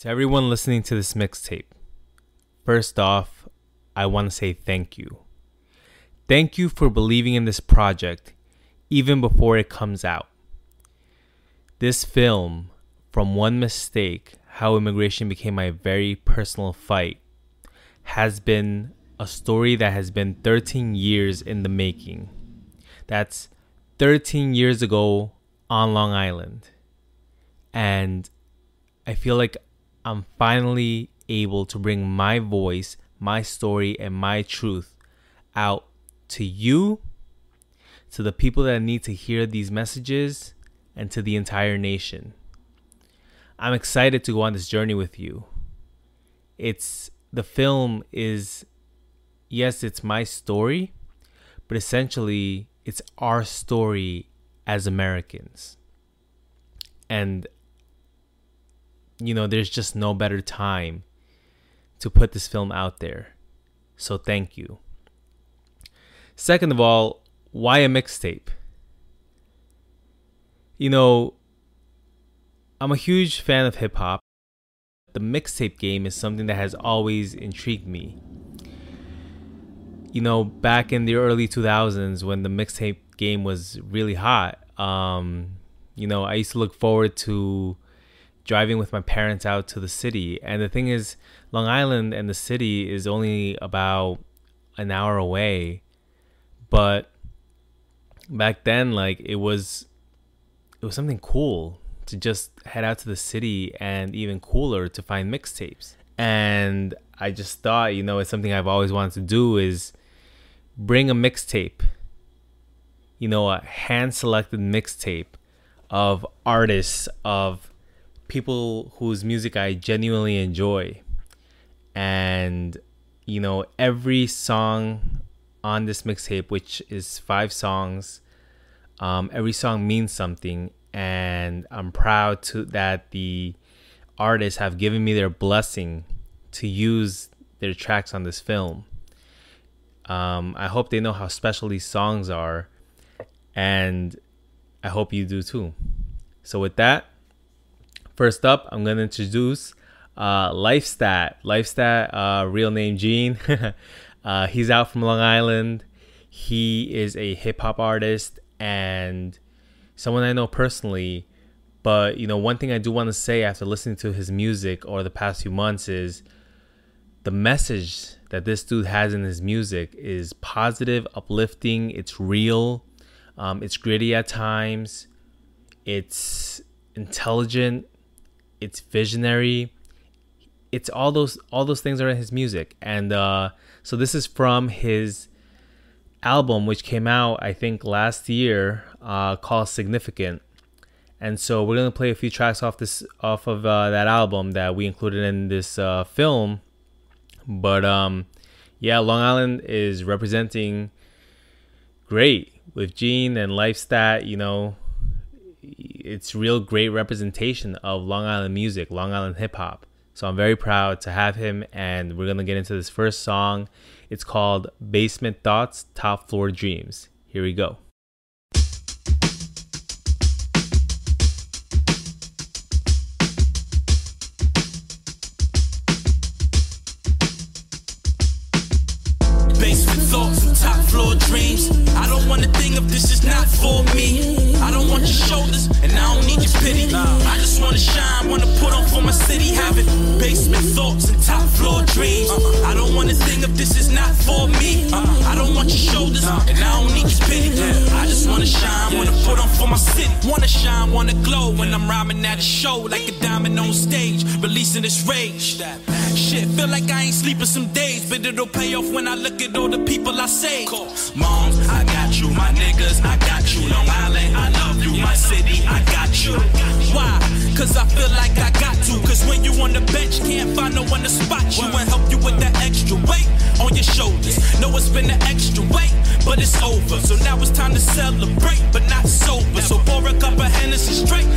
To everyone listening to this mixtape, first off, I want to say thank you. Thank you for believing in this project even before it comes out. This film, From One Mistake How Immigration Became My Very Personal Fight, has been a story that has been 13 years in the making. That's 13 years ago on Long Island. And I feel like I'm finally able to bring my voice, my story, and my truth out to you, to the people that need to hear these messages, and to the entire nation. I'm excited to go on this journey with you. It's the film is, yes, it's my story, but essentially it's our story as Americans. And you know, there's just no better time to put this film out there. So thank you. Second of all, why a mixtape? You know, I'm a huge fan of hip hop. The mixtape game is something that has always intrigued me. You know, back in the early 2000s when the mixtape game was really hot, um, you know, I used to look forward to driving with my parents out to the city. And the thing is, Long Island and the city is only about an hour away. But back then, like it was, it was something cool to just head out to the city, and even cooler to find mixtapes. And I just thought, you know, it's something I've always wanted to do is bring a mixtape, you know, a hand selected mixtape of artists of people whose music I genuinely enjoy. And, you know, every song on this mixtape, which is five songs, um, every song means something. And I'm proud to that the artists have given me their blessing to use their tracks on this film. Um, I hope they know how special these songs are, and I hope you do too. So, with that, First up, I'm to introduce uh, LifeStat. LifeStat, uh, real name Gene. uh, he's out from Long Island. He is a hip hop artist and someone I know personally. But, you know, one thing I do want to say after listening to his music over the past few months is the message that this dude has in his music is positive, uplifting, it's real, um, it's gritty at times, it's intelligent, it's visionary. It's all those all those things are in his music. And uh, so this is from his album which came out i think last year uh, called significant. And so we're gonna play a few tracks off this off of uh, that album that we included in this uh, film. But um yeah long island is representing great with gene and lifestat you know it's real great representation of Long Island music, Long Island hip hop. So I'm very proud to have him, and we're gonna get into this first song. It's called Basement Thoughts, Top Floor Dreams. Here we go. Rage. Shit, feel like I ain't sleeping some days, but it'll pay off when I look at all the people I saved. Moms, I got you, my niggas, I got you. Long Island, I love you, my city, I got you. Why? Cause I feel like I got to. Cause when you on the bench, can't find no one to spot you and help you with that extra weight on your shoulders. Know it's been an extra weight, but it's over. So now it's time to celebrate, but not sober. So pour a cup of Hennessy straight,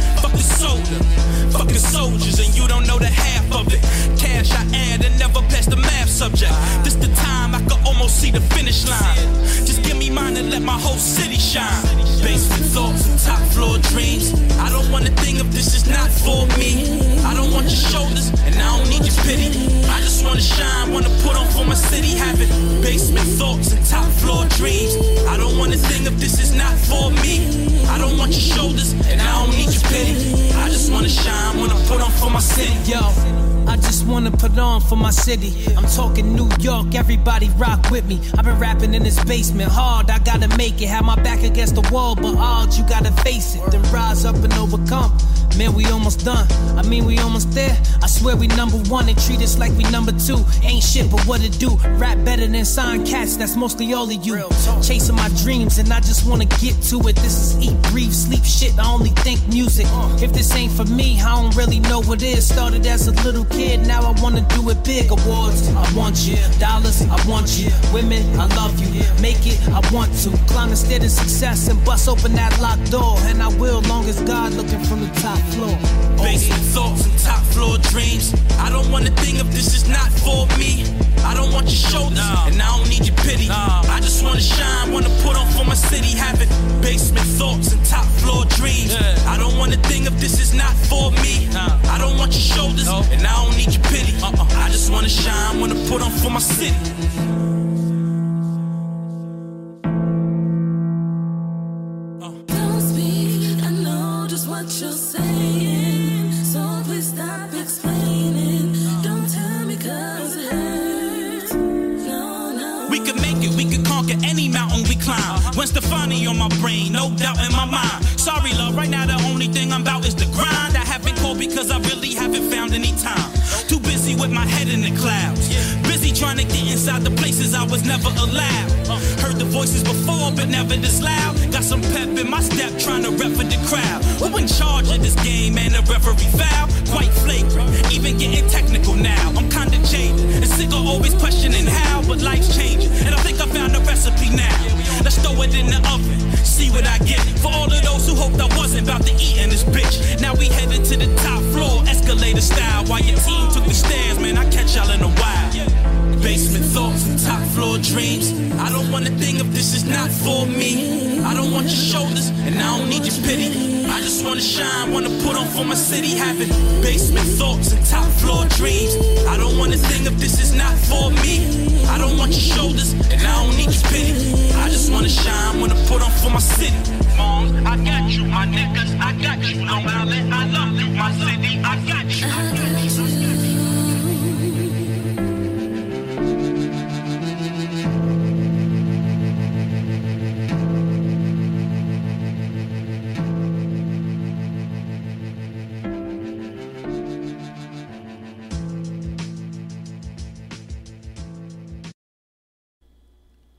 put on for my city. I'm talking New York, everybody rock with me. I've been rapping in this basement hard, I gotta make it. Have my back against the wall, but odds, you gotta face it. Then rise up and overcome. Man, we almost done. I mean, we almost there. I swear we number one and treat us like we number two. Ain't shit, but what it do? Rap better than sign cats, that's mostly all of you. Chasing my dreams, and I just wanna get to it. This is eat, breathe, sleep shit. I only think music. Uh. If this ain't for me, I don't really know what is. Started as a little kid, now I wanna do it big. Awards, I want you. Dollars, I want you. Women, I love you. Make it, I want to. Climb the stairs of success and bust open that locked door. And I will, long as God looking from the top floor. Basement thoughts and top floor dreams. I don't want a thing if this is not for me. I don't want your shoulders, and I don't need your pity. I just wanna shine, wanna put on for my city. Having basement thoughts and top floor dreams. I don't want a thing if this is not for me. I don't want your shoulders, and I don't need your pity. Uh-uh. I just wanna shine, wanna put on for my city. On my brain, no doubt in my mind. Sorry, love, right now the only thing I'm about is the grind. I haven't called because I really haven't found any time. Too busy with my head in the clouds. Busy trying to get inside the places I was never allowed. Heard the voices before, but never this loud. Got some pep in my step, trying to rep for the crowd. Who in charge of this game, man? The referee foul? Quite flagrant, even getting technical now. I'm kinda jaded and sick of always questioning how, but life's changing, and I think I found a recipe now. Let's throw it in the oven, see what I get. For all of those who hoped I wasn't about to eat in this bitch. Now we headed to the top floor, escalator style. While your team took the stairs, man, I catch y'all in a while. Basement thoughts and top floor dreams. I don't want a thing if this is not for me. I don't want your shoulders, and I don't need your pity. I just wanna shine, wanna put on for my city. Having basement thoughts and top floor dreams. I don't want a thing if this is not for me. I don't want your shoulders, and I don't need your pity. I just wanna shine, wanna put on for my city. Mom, I got you, my niggas, I got you. Long Island, I love you, my city, I got you. I got you.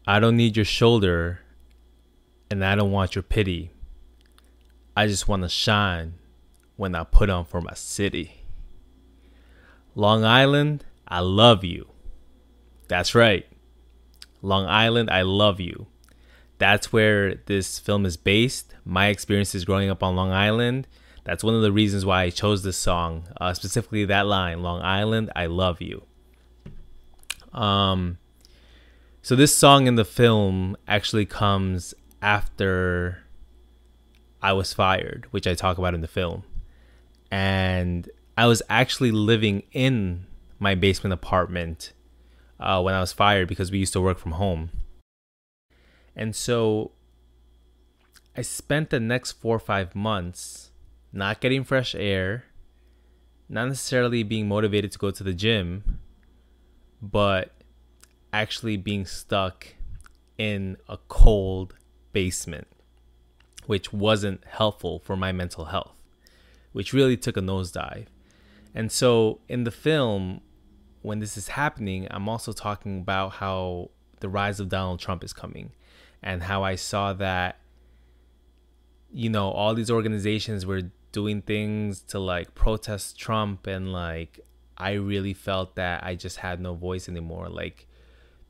I don't need your shoulder and I don't want your pity. I just want to shine when I put on for my city. Long Island, I love you. That's right. Long Island, I love you. That's where this film is based. My experiences growing up on Long Island. That's one of the reasons why I chose this song, uh, specifically that line, "Long Island, I love you." Um, so this song in the film actually comes after I was fired, which I talk about in the film. And I was actually living in my basement apartment uh, when I was fired because we used to work from home. And so I spent the next four or five months not getting fresh air, not necessarily being motivated to go to the gym, but actually being stuck in a cold basement, which wasn't helpful for my mental health, which really took a nosedive. And so in the film, when this is happening, I'm also talking about how the rise of Donald Trump is coming and how I saw that, you know, all these organizations were doing things to like protest Trump and like I really felt that I just had no voice anymore. Like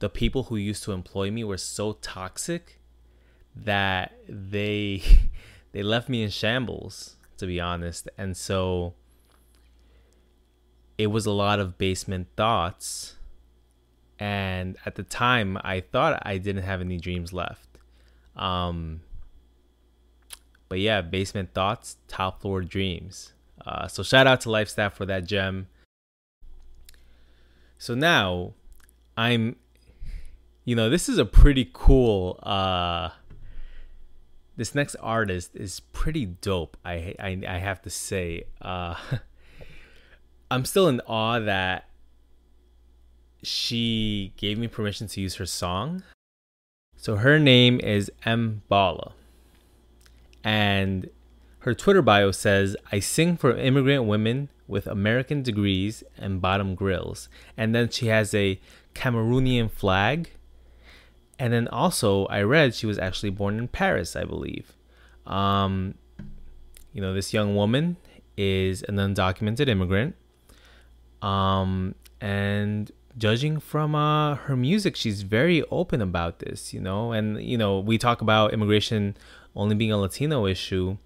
the people who used to employ me were so toxic that they they left me in shambles to be honest. And so it was a lot of basement thoughts and at the time I thought I didn't have any dreams left. Um but yeah, basement thoughts, top floor dreams. Uh, so shout out to Lifestat for that gem. So now I'm you know, this is a pretty cool uh this next artist is pretty dope. I I, I have to say. Uh I'm still in awe that she gave me permission to use her song. So her name is Mbala. And her Twitter bio says, I sing for immigrant women with American degrees and bottom grills. And then she has a Cameroonian flag. And then also, I read she was actually born in Paris, I believe. Um, you know, this young woman is an undocumented immigrant. Um, and judging from uh, her music, she's very open about this, you know. And, you know, we talk about immigration only being a Latino issue,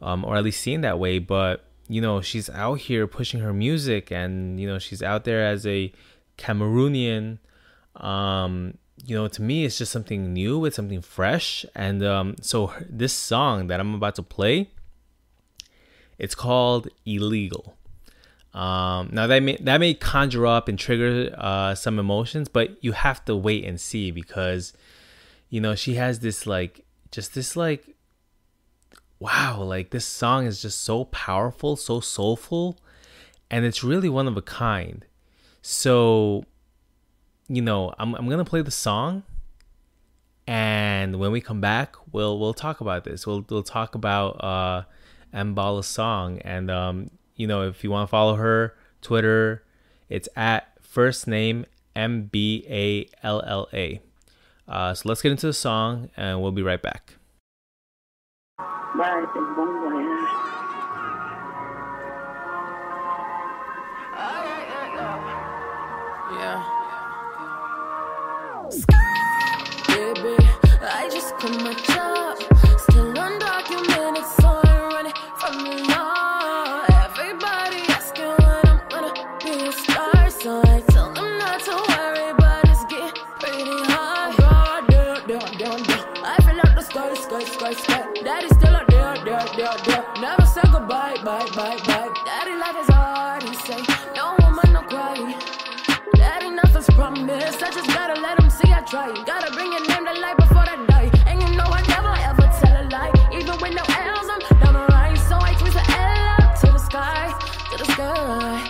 um, or at least seen that way. But, you know, she's out here pushing her music and, you know, she's out there as a Cameroonian. Um, you know, to me, it's just something new, it's something fresh. And um, so this song that I'm about to play, it's called Illegal. Um, now that may that may conjure up and trigger uh, some emotions, but you have to wait and see because, you know, she has this like just this like, wow, like this song is just so powerful, so soulful, and it's really one of a kind. So, you know, I'm I'm gonna play the song, and when we come back, we'll we'll talk about this. We'll we'll talk about uh, Mbala's song and um you know, if you want to follow her Twitter, it's at first name M B A L L A. Uh, so let's get into the song and we'll be right back. Right, I life just gotta let see I try. Gotta bring your name to light before I die. To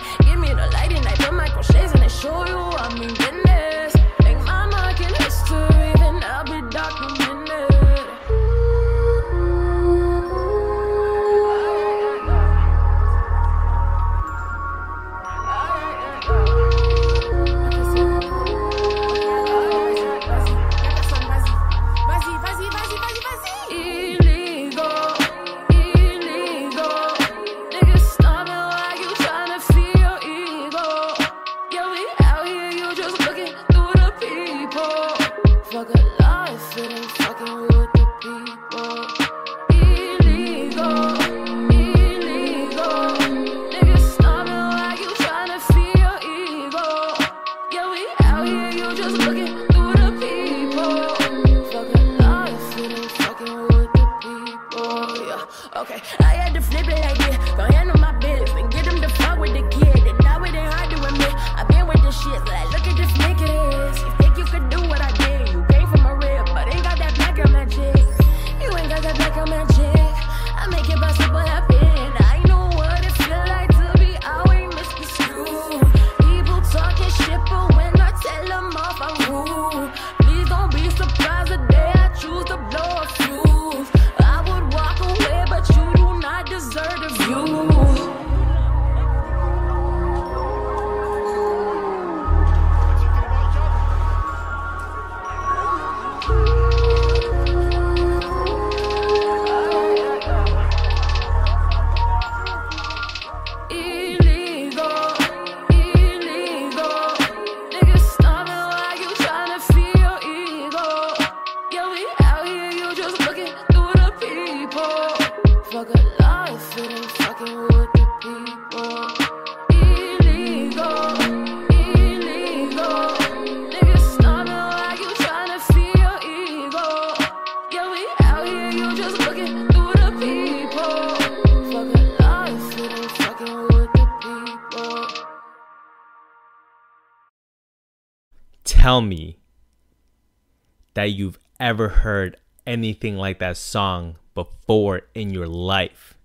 that you've ever heard anything like that song before in your life.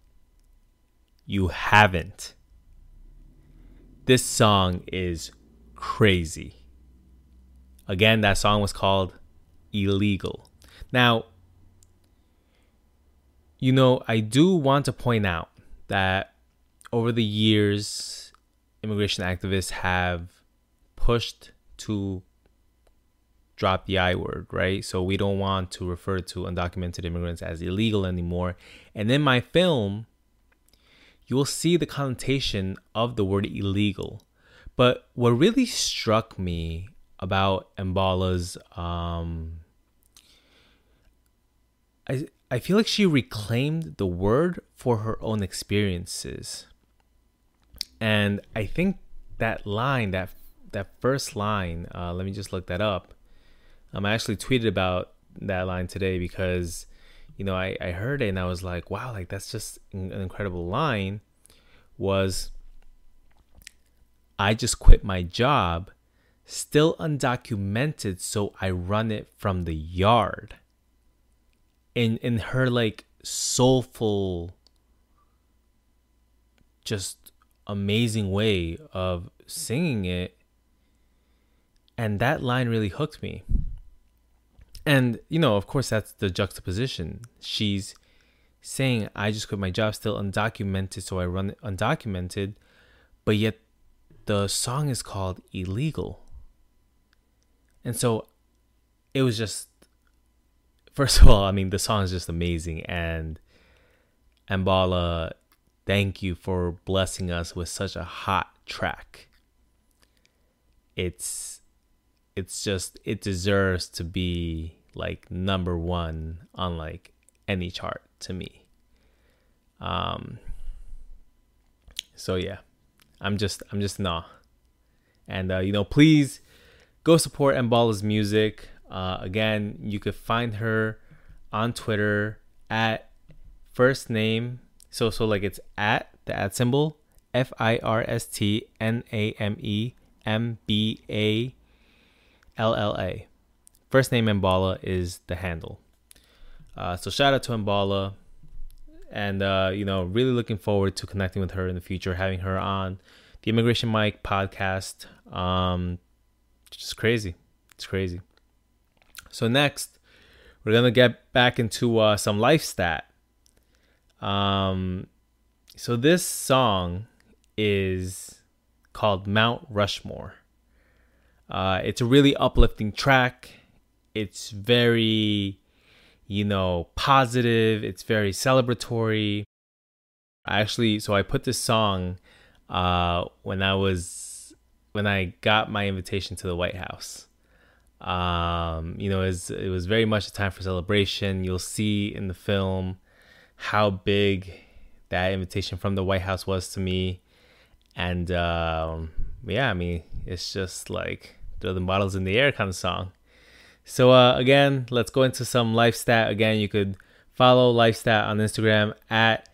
You haven't. this song is crazy. Again, that song was called Illegal. Now, you know, I do want to point out that over the years, immigration activists have pushed to drop the I word, right? So we don't want to refer to undocumented immigrants as illegal anymore. And in my film, you will see the connotation of the word illegal. But what really struck me about Mbala's um I I feel like she reclaimed the word for her own experiences. And I think that line, that that first line, uh, let me just look that up. Um, I actually tweeted about that line today because, you know, I, I heard it and I was like, wow, like that's just an incredible line. Was I just quit my job, still undocumented, so I run it from the yard. In in her like soulful, just amazing way of singing it, and that line really hooked me. And you know, of course, that's the juxtaposition. She's saying, "I just quit my job, still undocumented, so I run undocumented," but yet the song is called "Illegal." And so, it was just. First of all, I mean, the song is just amazing, and Mbala, thank you for blessing us with such a hot track. It's it's just it deserves to be like number one on like any chart to me. Um so yeah. I'm just I'm just awe. And uh, you know, please go support Mbala's music. Uh, again, you could find her on Twitter at first name. So so like it's at the at symbol F I R S T N A M E M B A L L A. First name Mbala is the handle. Uh, so shout out to Mbala, and uh, you know, really looking forward to connecting with her in the future, having her on the Immigration Mic podcast. Um, just crazy, it's crazy. So next, we're gonna get back into uh, some life stat. Um, so this song is called Mount Rushmore. Uh, it's a really uplifting track. It's very, you know, positive. It's very celebratory. I actually, so I put this song uh, when I was when I got my invitation to the White House. Um, you know, it was, it was very much a time for celebration. You'll see in the film how big that invitation from the White House was to me, and um, yeah, I mean, it's just like throw the bottles in the air kind of song. So uh, again, let's go into some life stat. Again, you could follow life stat on Instagram at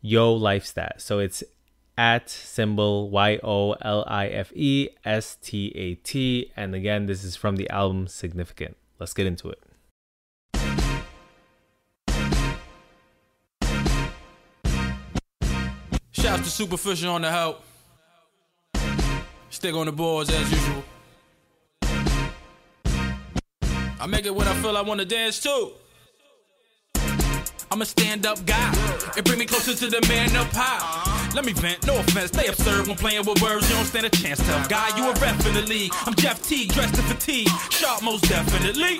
yo life stat. So it's at symbol y o l i f e s t a t. And again, this is from the album Significant. Let's get into it. Shouts to Superficial on the help. Stick on the boards as usual. I make it when I feel I wanna dance too. I'm a stand up guy. It bring me closer to the man up high. Let me vent, no offense. Stay absurd when playing with words. You don't stand a chance, tough guy. You a ref in the league. I'm Jeff T, dressed in fatigue. Sharp, most definitely.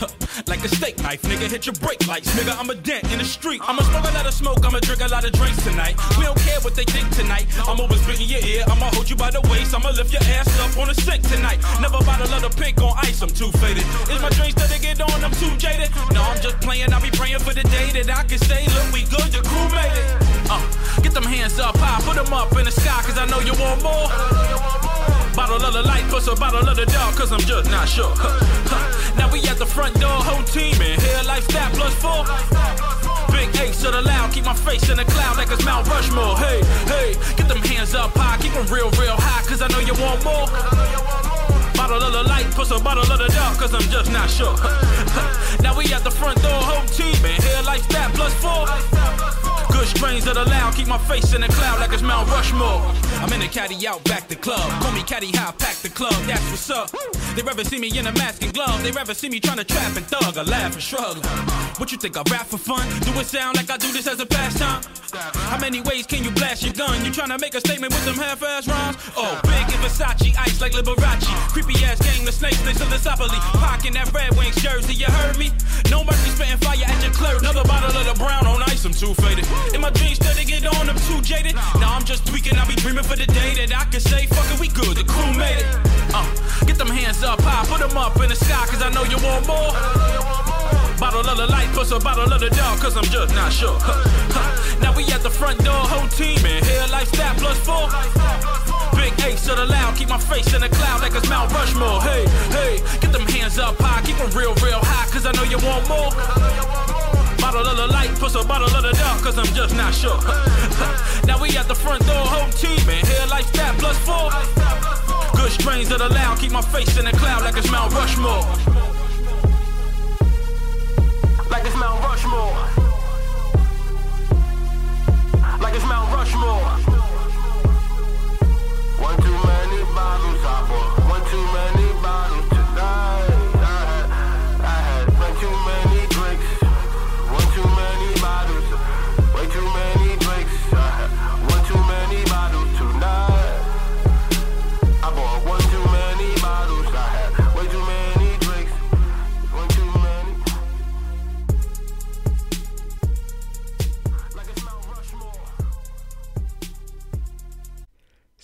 like a steak knife, nigga. Hit your brake lights, nigga. I'm a dent in the street. I'ma smoke a lot of smoke. I'ma drink a lot of drinks tonight. We don't care what they think tonight. I'm always in your ear. I'ma hold you by the waist. I'ma lift your ass up on the sink tonight. Never bought a lot of pink on ice. I'm too faded. Is my drinks that they get on? I'm too jaded. No, I'm just playing. I'll be praying for the day that I can say, look, we good. The crew made it. Uh, get them hands up high. Put them up in the sky, cause I know you want more. Bottle of the light plus a bottle of the dark, cause I'm just not sure. now we at the front door, whole team in here, life stat plus four. Big H to the loud, keep my face in the cloud like it's Mount Rushmore. Hey, hey, get them hands up high, keep them real, real high, cause I know you want more. Bottle of the light, plus a bottle of the dark, cause I'm just not sure. now we at the front door, whole team in here, life stat plus four. Strains that allow, keep my face in the cloud like it's Mount Rushmore. I'm in the caddy out back the club. Call me caddy high, pack the club, that's what's up. They rather see me in a mask and glove. They rather see me trying to trap and thug. I laugh and shrug. What you think I rap for fun? Do it sound like I do this as a pastime? How many ways can you blast your gun? You trying to make a statement with some half-ass rhymes? Oh, big in Versace, ice like Liberace. Creepy ass gang, the snakes, they philosophy. Pockin' that Red Wings jersey, you heard me? No mercy spitting fire at your clerk. Another bottle of the brown on ice, I'm too faded. My dreams, get on, I'm too jaded. Now I'm just tweaking, I'll be dreaming for the day that I can say, fuck it, we good, the crew made it. Uh, get them hands up high, put them up in the sky, cause I know you want more. Bottle of the light plus a bottle of the dark, cause I'm just not sure. Huh, huh. Now we at the front door, whole team in here, life stat plus four. Big ace to the loud, keep my face in the cloud like it's Mount Rushmore. Hey, hey, get them hands up high, keep them real, real high, cause I know you want more. Bottle of light plus a bottle of the dark, cause I'm just not sure. now we at the front door, whole team in here, life stat plus four. Good strains that allow, keep my face in the cloud like it's Mount Rushmore. Like it's Mount Rushmore. Like it's Mount Rushmore.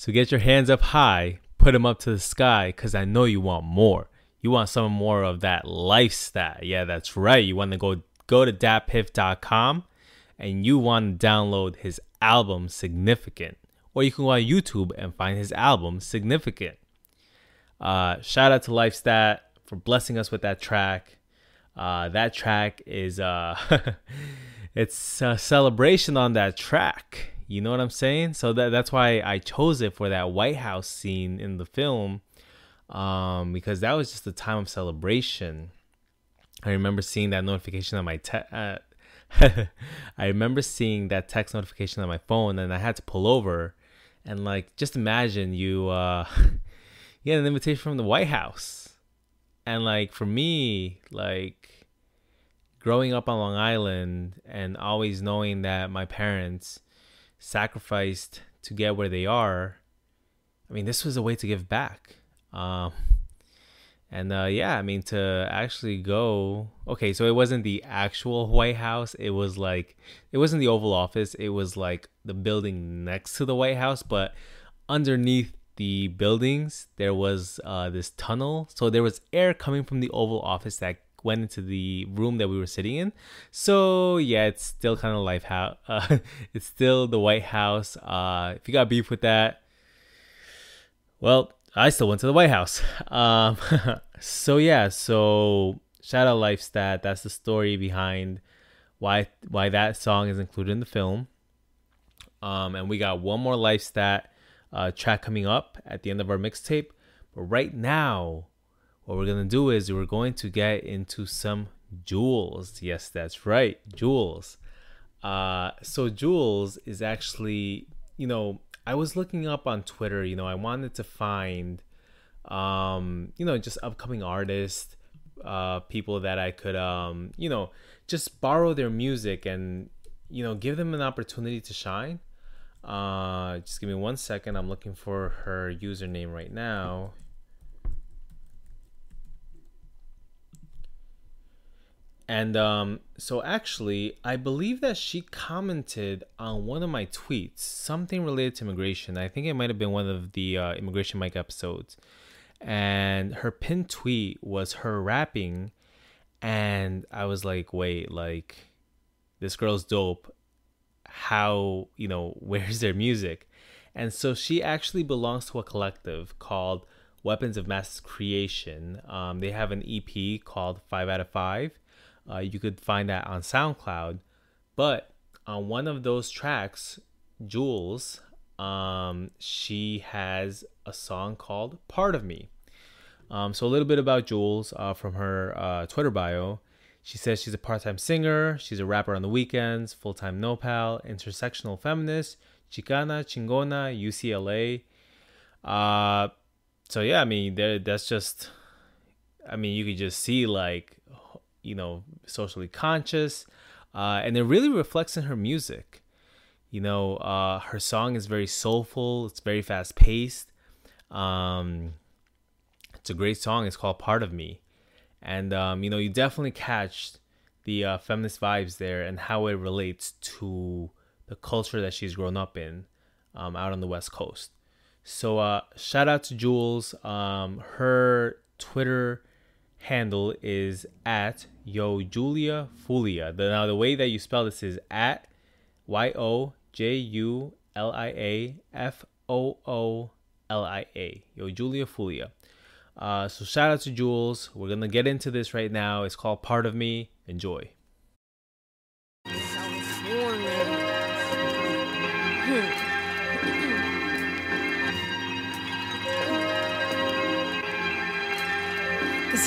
So get your hands up high, put them up to the sky, because I know you want more. You want some more of that lifestyle. Yeah, that's right. You want to go go to datpiff.com and you want to download his album Significant. Or you can go on YouTube and find his album Significant. Uh, shout out to Lifestat for blessing us with that track. Uh, that track is uh, it's a celebration on that track. You know what I'm saying? So that that's why I chose it for that White House scene in the film, um, because that was just a time of celebration. I remember seeing that notification on my te- uh, I remember seeing that text notification on my phone, and I had to pull over, and like just imagine you uh, you get an invitation from the White House, and like for me, like growing up on Long Island and always knowing that my parents sacrificed to get where they are, I mean, this was a way to give back. Um, and uh, yeah, I mean, to actually go, okay, so it wasn't the actual White House. It was like, it wasn't the Oval Office. It was like the building next to the White House, but underneath the buildings, there was uh, this tunnel. So there was air coming from the Oval Office that went into the room that we were sitting in. So yeah, it's still kind of life house. Uh, it's still the White House. Uh, if you got beef with that, well, I still went to the White House. Um, so yeah, so shout out Lifestat. That's the story behind why why that song is included in the film. Um, and we got one more Lifestat uh, track coming up at the end of our mixtape. But right now, what we're gonna do is we're going to get into some Jules. Yes, that's right, Jules. Uh, so Jules is actually, you know, I was looking up on Twitter. You know, I wanted to find, um, you know, just upcoming artists, uh, people that I could, um, you know, just borrow their music and, you know, give them an opportunity to shine. Uh, just give me one second. I'm looking for her username right now. And um, so actually, I believe that she commented on one of my tweets, something related to immigration. I think it might have been one of the uh, immigration Mic episodes. And her pinned tweet was her rapping, and I was like, wait, like this girl's dope. How you know where's their music? And so she actually belongs to a collective called Weapons of Mass Creation. Um, they have an EP called Five Out of Five. Uh, you could find that on SoundCloud. But on one of those tracks, Jules, um, she has a song called Part of Me. Um, so, a little bit about Jules uh, from her uh, Twitter bio. She says she's a part time singer, she's a rapper on the weekends, full time nopal, intersectional feminist, Chicana, Chingona, UCLA. Uh, so yeah, I mean, that's just, I mean, you could just see like, you know, socially conscious, uh, and it really reflects in her music. You know, uh, her song is very soulful. It's very fast paced. Um, it's a great song. It's called "Part of Me," and um, you know, you definitely catch the uh, feminist vibes there and how it relates to the culture that she's grown up in um, out on the West Coast. So uh, shout out to Jules. Um, her Twitter handle is at Yo Julia Foolia. The, now the way that you spell this is at Y O J U L I A F O O L I A. Yo Julia Foolia. Uh, so shout out to Jules. We're gonna get into this right now. It's called Part of Me. Enjoy.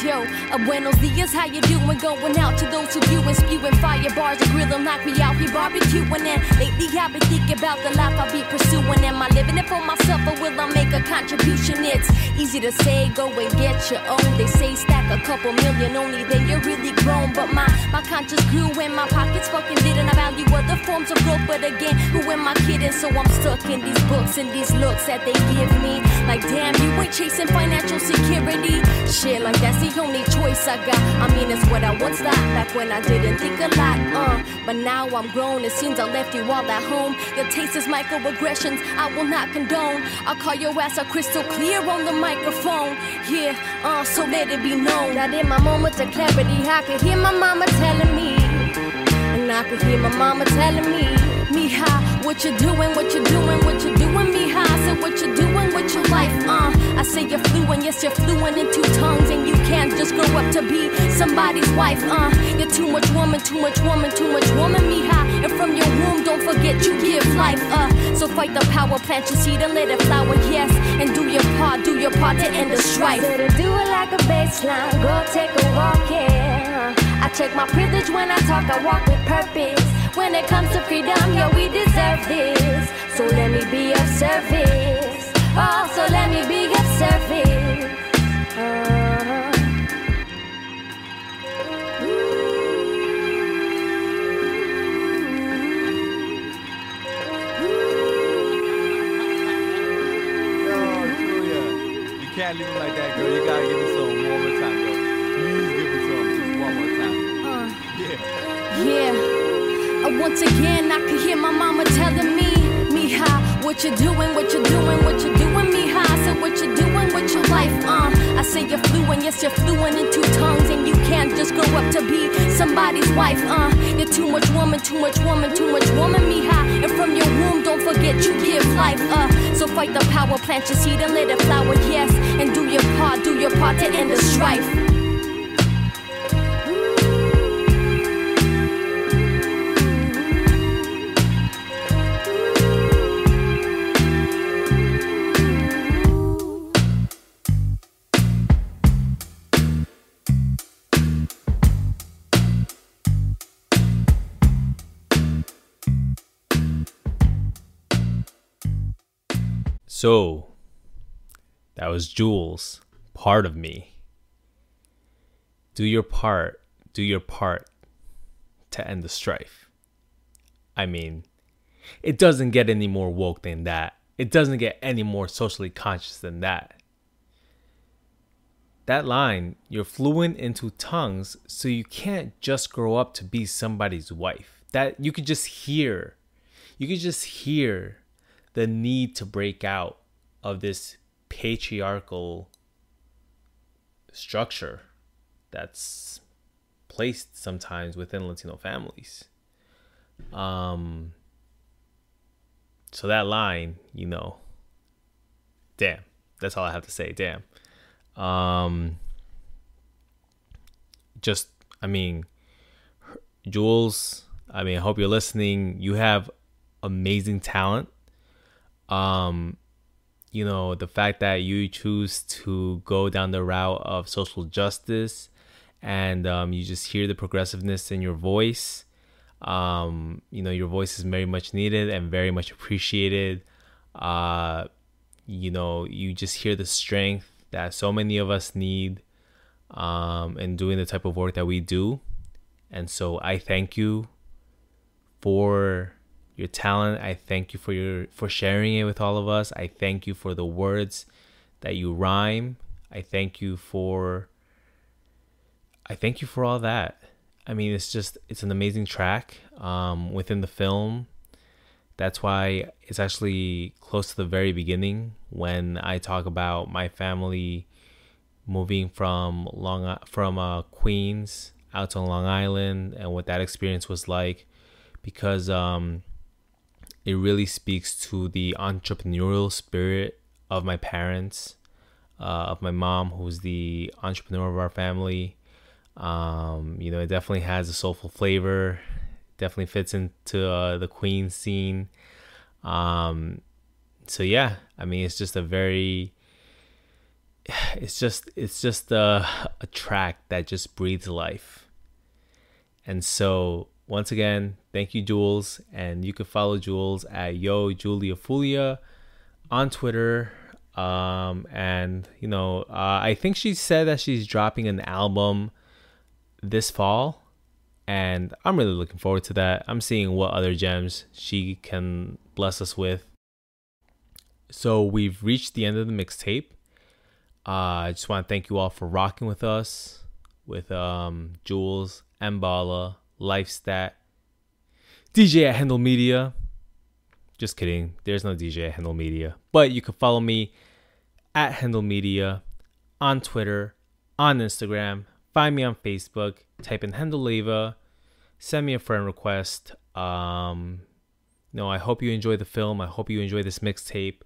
Yo, uh, buenos dias, how you doing? Going out to those who view and spewing fire bars and grill and knock me out here barbecuing. And lately I've been thinking about the life I be pursuing. Am I living it for myself or will I make a contribution? It's easy to say, go and get your own. They say stack a couple million, only then you're really grown. But my, my conscience grew and my pockets fucking didn't. I value other forms of growth, but again, who am I kidding? So I'm stuck in these books and these looks that they give me. Like, damn, you ain't chasing financial security. Shit, like that's the only choice I got. I mean, it's what I once thought back when I didn't think a lot. Uh, but now I'm grown. It seems I left you all at home. Your taste is microaggressions. I will not condone. I'll call your ass out crystal clear on the microphone. Yeah, uh, so let it be known that in my moments of clarity, I could hear my mama telling me. And I could hear my mama telling me, Mija, what you doing, what you doing, what you doing, Mija? I said, what you doing with your life, uh? I say you're fluent, yes, you're fluent in two tongues, and you can't just grow up to be somebody's wife, uh? You're too much woman, too much woman, too much woman, Mija. And from your womb, don't forget you give life, uh? So fight the power, plant your seed and let it flower, yes. And do your part, do your part to end the strife. Do it like a baseline, go take a walk, yeah. I check my privilege when I talk, I walk with purpose. When it comes to freedom, yo, we deserve this. So let me be of service. Oh, so let me be of service. Uh-huh. Yo, Julia, you can't leave him like that, girl. You gotta give me some one more time, girl. Please give me some just one more time. Yeah. Yeah. Once again, I can hear my mama telling me, Mija, what you doing, what you doing, what you doing, Mija? I said, what you doing with your life, uh? I say you're fluent, yes, you're fluent in two tongues, and you can't just grow up to be somebody's wife, uh? You're too much woman, too much woman, too much woman, Mija. And from your womb, don't forget you give life, uh? So fight the power, plant your seed and let it flower, yes. And do your part, do your part to end the strife. So that was Jules, part of me. Do your part, do your part to end the strife. I mean, it doesn't get any more woke than that. It doesn't get any more socially conscious than that. That line, you're fluent into tongues, so you can't just grow up to be somebody's wife. That you could just hear. You could just hear the need to break out of this patriarchal structure that's placed sometimes within Latino families. Um so that line, you know, damn. That's all I have to say. Damn. Um just I mean Jules, I mean, I hope you're listening. You have amazing talent um you know the fact that you choose to go down the route of social justice and um, you just hear the progressiveness in your voice. Um, you know, your voice is very much needed and very much appreciated. Uh, you know, you just hear the strength that so many of us need um, in doing the type of work that we do. And so I thank you for your talent. I thank you for your for sharing it with all of us. I thank you for the words that you rhyme. I thank you for I thank you for all that. I mean, it's just it's an amazing track um, within the film. That's why it's actually close to the very beginning when I talk about my family moving from Long from uh, Queens out to Long Island and what that experience was like, because um, it really speaks to the entrepreneurial spirit of my parents, uh, of my mom, who's the entrepreneur of our family. Um, you know, it definitely has a soulful flavor. Definitely fits into uh, the Queen scene. Um, so yeah, I mean, it's just a very, it's just, it's just a, a track that just breathes life. And so once again, thank you, Jules, and you can follow Jules at Yo Julia Foolia on Twitter. Um, and you know, uh, I think she said that she's dropping an album this fall, and I'm really looking forward to that. I'm seeing what other gems she can bless us with. So we've reached the end of the mixtape. Uh, I just want to thank you all for rocking with us, with um, Jules, Mbala, Lifestat, DJ at Handle Media. Just kidding. There's no DJ at Handle Media. But you can follow me at Handle Media on Twitter, on Instagram. Find me on Facebook. Type in Handle Leva. Send me a friend request. Um, no, I hope you enjoy the film. I hope you enjoy this mixtape.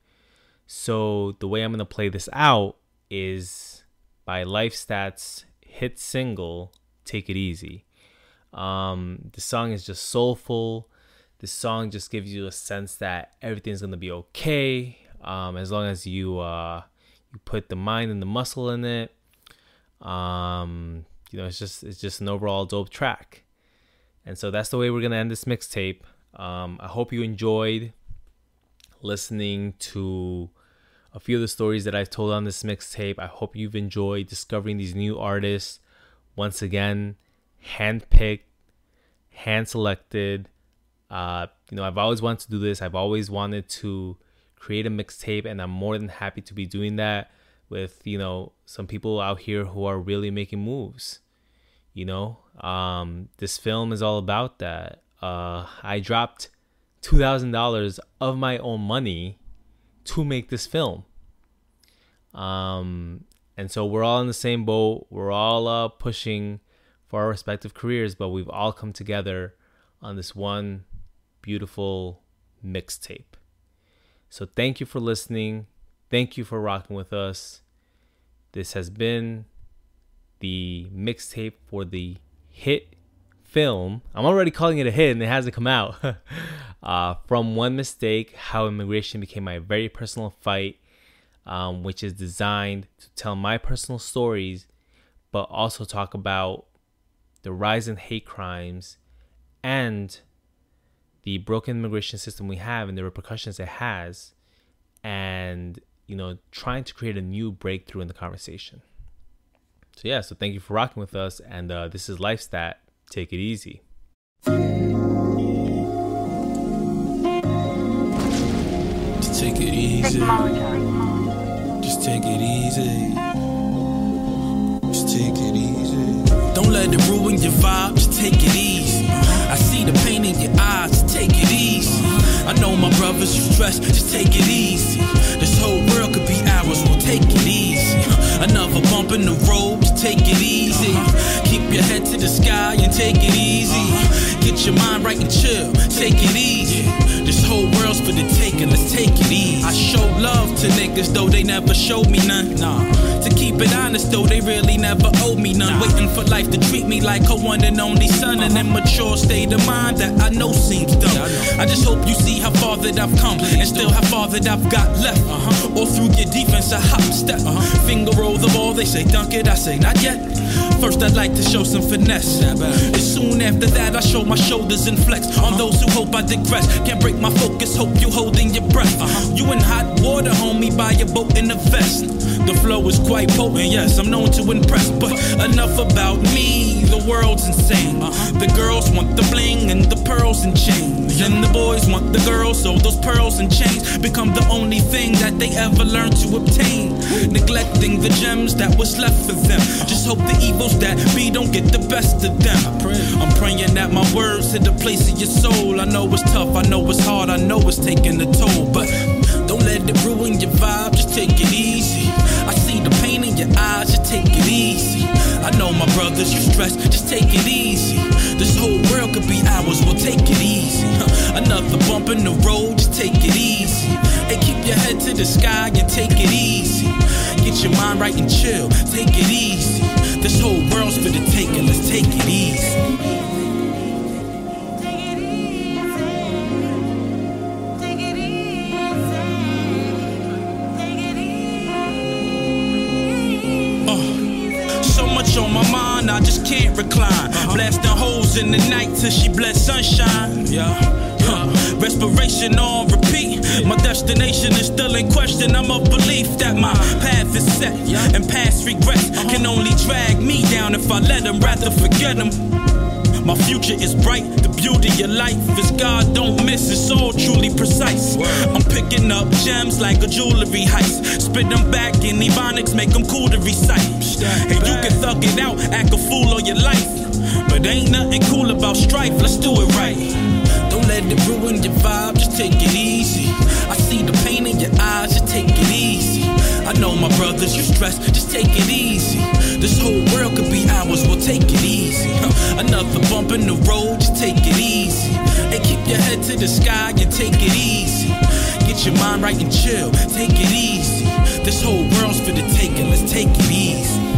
So the way I'm gonna play this out is by Lifestat's hit single "Take It Easy." Um, the song is just soulful. The song just gives you a sense that everything's gonna be okay um, as long as you uh, you put the mind and the muscle in it. Um, you know, it's just it's just an overall dope track. And so that's the way we're gonna end this mixtape. Um, I hope you enjoyed listening to a few of the stories that I've told on this mixtape. I hope you've enjoyed discovering these new artists. Once again, handpicked, hand selected. Uh, you know, I've always wanted to do this. I've always wanted to create a mixtape, and I'm more than happy to be doing that with you know some people out here who are really making moves. You know, um, this film is all about that. Uh, I dropped two thousand dollars of my own money to make this film. Um, and so we're all in the same boat. We're all uh, pushing for our respective careers, but we've all come together on this one beautiful mixtape. So thank you for listening. Thank you for rocking with us. This has been the mixtape for the hit film. I'm already calling it a hit and it hasn't come out. uh, from One Mistake How Immigration Became My Very Personal Fight, um, which is designed to tell my personal stories, but also talk about the rise in hate crimes and the broken immigration system we have and the repercussions it has and you know trying to create a new breakthrough in the conversation so yeah so thank you for rocking with us and uh, this is lifestat take it easy Just take it easy. Just take it easy. Let it ruin your vibe. Just take it easy. I see the pain in your eyes. Just take it easy. I know my brothers you stressed. Just take it easy. This whole world could be ours. We'll take it easy. Another bump in the road. Just take it easy. Keep your head to the sky and take it easy. Get your mind right and chill. Take it easy. This whole world's for the taking, let's take it easy. I show love to niggas, though they never showed me none. Nah. To keep it honest, though they really never owed me none. Waiting for life to treat me like a one and only son. An immature state of mind that I know seems dumb. I just hope you see how far that I've come and still how far that I've got left. Uh-huh. All through your defense, I hop step. Uh-huh. Finger roll the ball, they say dunk it, I say not yet. First I'd like to show some finesse. And soon after that, I show my shoulders and flex. On uh-huh. those who hope I digress, can't break my focus, hope you holding your breath. Uh-huh. You in hot water, homie, by your boat in a vest. The flow is quite potent, yes, I'm known to impress. But enough about me, the world's insane. Uh-huh. The girls want the bling and the pearls and chains. And the boys want the girls, so those pearls and chains become the only thing that they ever learn to obtain. Neglecting the gems that was left for them. Just hope the evils that be don't get the best of them. I'm praying that my words hit the place of your soul. I know it's tough, I know it's hard, I know it's taking a toll. But don't let it ruin your vibe, just take it easy. I see the pain in your eyes, just take it easy. I know my brothers, you stress, just take it easy. This whole world could be ours, we'll take it easy. Another bump in the road, just take it easy. Hey, keep your head to the sky and take it easy. Get your mind right and chill, take it easy. This whole world's for the taking, let's take it easy. Take it easy. Take it easy. Take it easy. Oh So much on my mind, I just can't recline. Uh-huh. Blasting holes in the night till she bless sunshine. Yeah. Respiration on repeat. My destination is still in question. I'm of belief that my path is set. And past regrets can only drag me down if I let them, rather forget them. My future is bright, the beauty of life is God don't miss, it's all truly precise. I'm picking up gems like a jewelry heist. Spit them back in Ebonics, make them cool to recite. And you can thug it out, act a fool all your life. But ain't nothing cool about strife, let's do it right. Let it ruin your vibe, just take it easy. I see the pain in your eyes, just take it easy. I know my brothers, you stressed, just take it easy. This whole world could be ours, we'll take it easy. Huh. Another bump in the road, just take it easy. Hey, keep your head to the sky and take it easy. Get your mind right and chill, take it easy. This whole world's for the taking, let's take it easy.